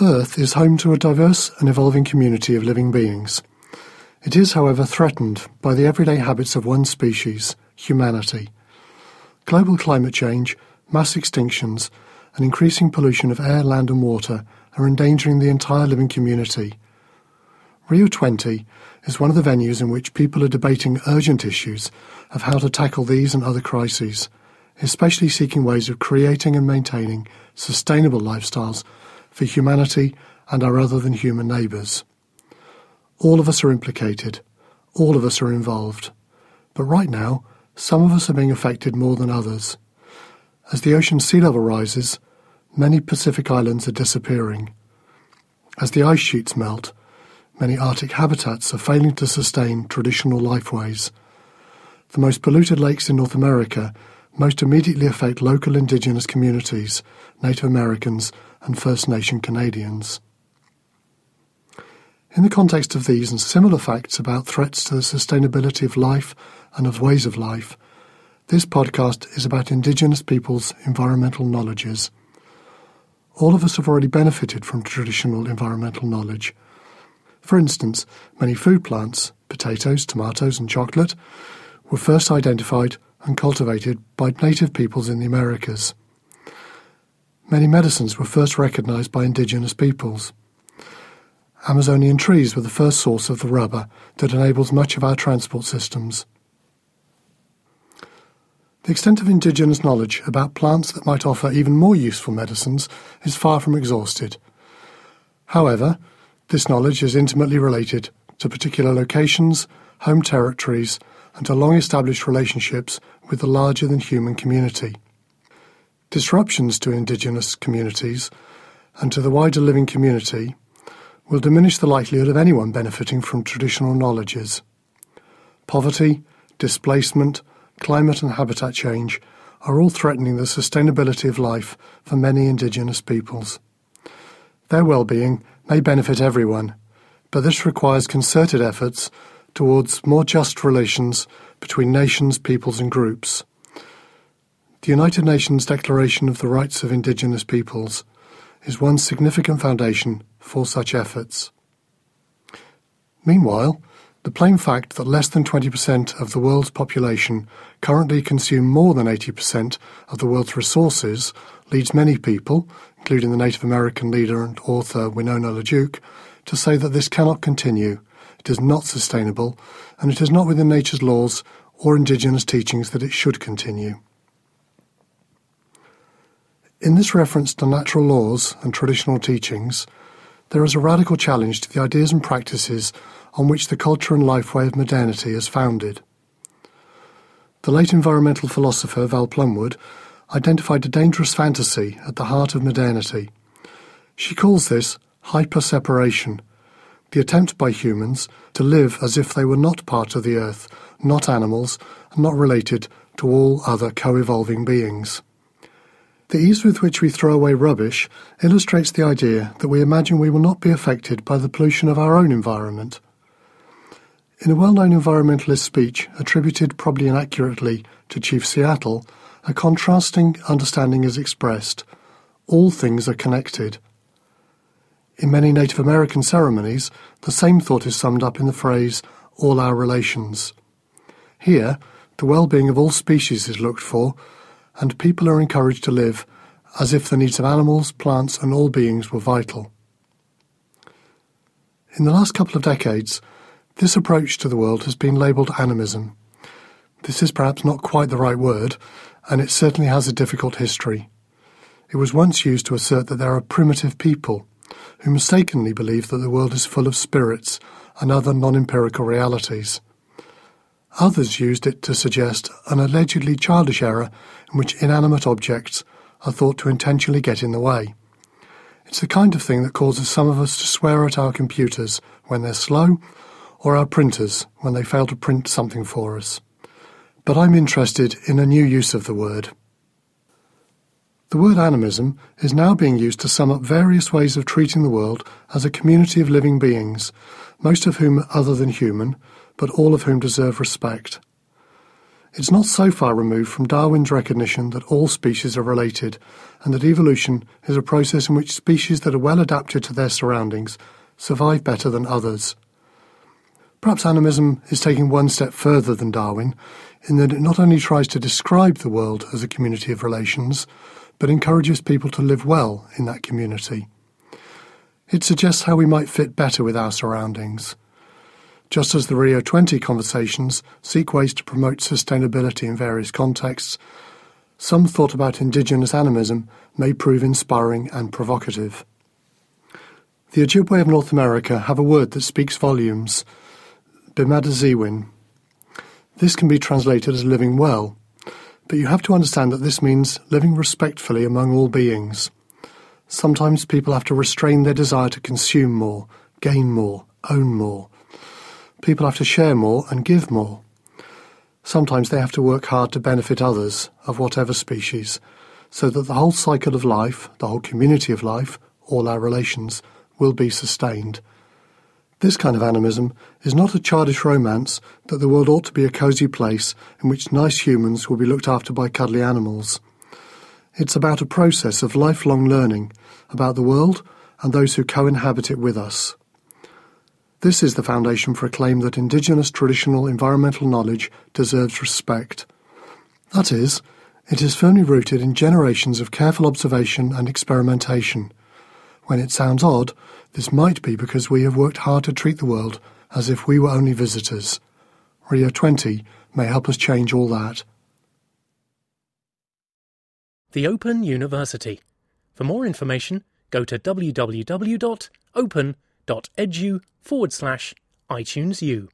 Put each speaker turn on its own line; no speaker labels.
Earth is home to a diverse and evolving community of living beings. It is, however, threatened by the everyday habits of one species, humanity. Global climate change, mass extinctions, and increasing pollution of air, land, and water are endangering the entire living community. Rio 20 is one of the venues in which people are debating urgent issues of how to tackle these and other crises, especially seeking ways of creating and maintaining sustainable lifestyles for humanity and our other than human neighbours. All of us are implicated, all of us are involved, but right now, some of us are being affected more than others. As the ocean sea level rises, many Pacific islands are disappearing. As the ice sheets melt, many Arctic habitats are failing to sustain traditional lifeways. The most polluted lakes in North America most immediately affect local indigenous communities, Native Americans, and First Nation Canadians. In the context of these and similar facts about threats to the sustainability of life and of ways of life, this podcast is about Indigenous peoples' environmental knowledges. All of us have already benefited from traditional environmental knowledge. For instance, many food plants, potatoes, tomatoes, and chocolate, were first identified and cultivated by native peoples in the Americas. Many medicines were first recognized by indigenous peoples. Amazonian trees were the first source of the rubber that enables much of our transport systems. The extent of indigenous knowledge about plants that might offer even more useful medicines is far from exhausted. However, this knowledge is intimately related to particular locations, home territories, and to long established relationships with the larger than human community. Disruptions to indigenous communities and to the wider living community will diminish the likelihood of anyone benefiting from traditional knowledges. Poverty, displacement, climate and habitat change are all threatening the sustainability of life for many indigenous peoples. Their well-being may benefit everyone, but this requires concerted efforts towards more just relations between nations, peoples and groups. The United Nations Declaration of the Rights of Indigenous Peoples is one significant foundation for such efforts. Meanwhile, the plain fact that less than 20% of the world's population currently consume more than 80% of the world's resources leads many people, including the Native American leader and author Winona LaDuke, to say that this cannot continue, it is not sustainable, and it is not within nature's laws or indigenous teachings that it should continue. In this reference to natural laws and traditional teachings, there is a radical challenge to the ideas and practices on which the culture and life lifeway of modernity is founded. The late environmental philosopher Val Plumwood identified a dangerous fantasy at the heart of modernity. She calls this hyper-separation, the attempt by humans to live as if they were not part of the earth, not animals, and not related to all other co-evolving beings. The ease with which we throw away rubbish illustrates the idea that we imagine we will not be affected by the pollution of our own environment. In a well-known environmentalist speech attributed probably inaccurately to Chief Seattle, a contrasting understanding is expressed. All things are connected. In many Native American ceremonies, the same thought is summed up in the phrase, all our relations. Here, the well-being of all species is looked for and people are encouraged to live as if the needs of animals, plants, and all beings were vital. In the last couple of decades, this approach to the world has been labelled animism. This is perhaps not quite the right word, and it certainly has a difficult history. It was once used to assert that there are primitive people who mistakenly believe that the world is full of spirits and other non empirical realities. Others used it to suggest an allegedly childish error in which inanimate objects are thought to intentionally get in the way. It's the kind of thing that causes some of us to swear at our computers when they're slow, or our printers when they fail to print something for us. But I'm interested in a new use of the word. The word animism is now being used to sum up various ways of treating the world as a community of living beings, most of whom are other than human, but all of whom deserve respect. It's not so far removed from Darwin's recognition that all species are related and that evolution is a process in which species that are well adapted to their surroundings survive better than others. Perhaps animism is taking one step further than Darwin in that it not only tries to describe the world as a community of relations, but encourages people to live well in that community. It suggests how we might fit better with our surroundings just as the Rio 20 conversations seek ways to promote sustainability in various contexts, some thought about indigenous animism may prove inspiring and provocative. The Ojibwe of North America have a word that speaks volumes, Bimaadiziwin. This can be translated as living well, but you have to understand that this means living respectfully among all beings. Sometimes people have to restrain their desire to consume more, gain more, own more, people have to share more and give more. Sometimes they have to work hard to benefit others, of whatever species, so that the whole cycle of life, the whole community of life, all our relations, will be sustained. This kind of animism is not a childish romance that the world ought to be a cosy place in which nice humans will be looked after by cuddly animals. It's about a process of lifelong learning about the world and those who co inhabit it with us. This is the foundation for a claim that Indigenous traditional environmental knowledge deserves respect. That is, it is firmly rooted in generations of careful observation and experimentation. When it sounds odd, this might be because we have worked hard to treat the world as if we were only visitors. Rio 20 may help us change all that.
The Open University. For more information, go to www.open.edu forward slash iTunes.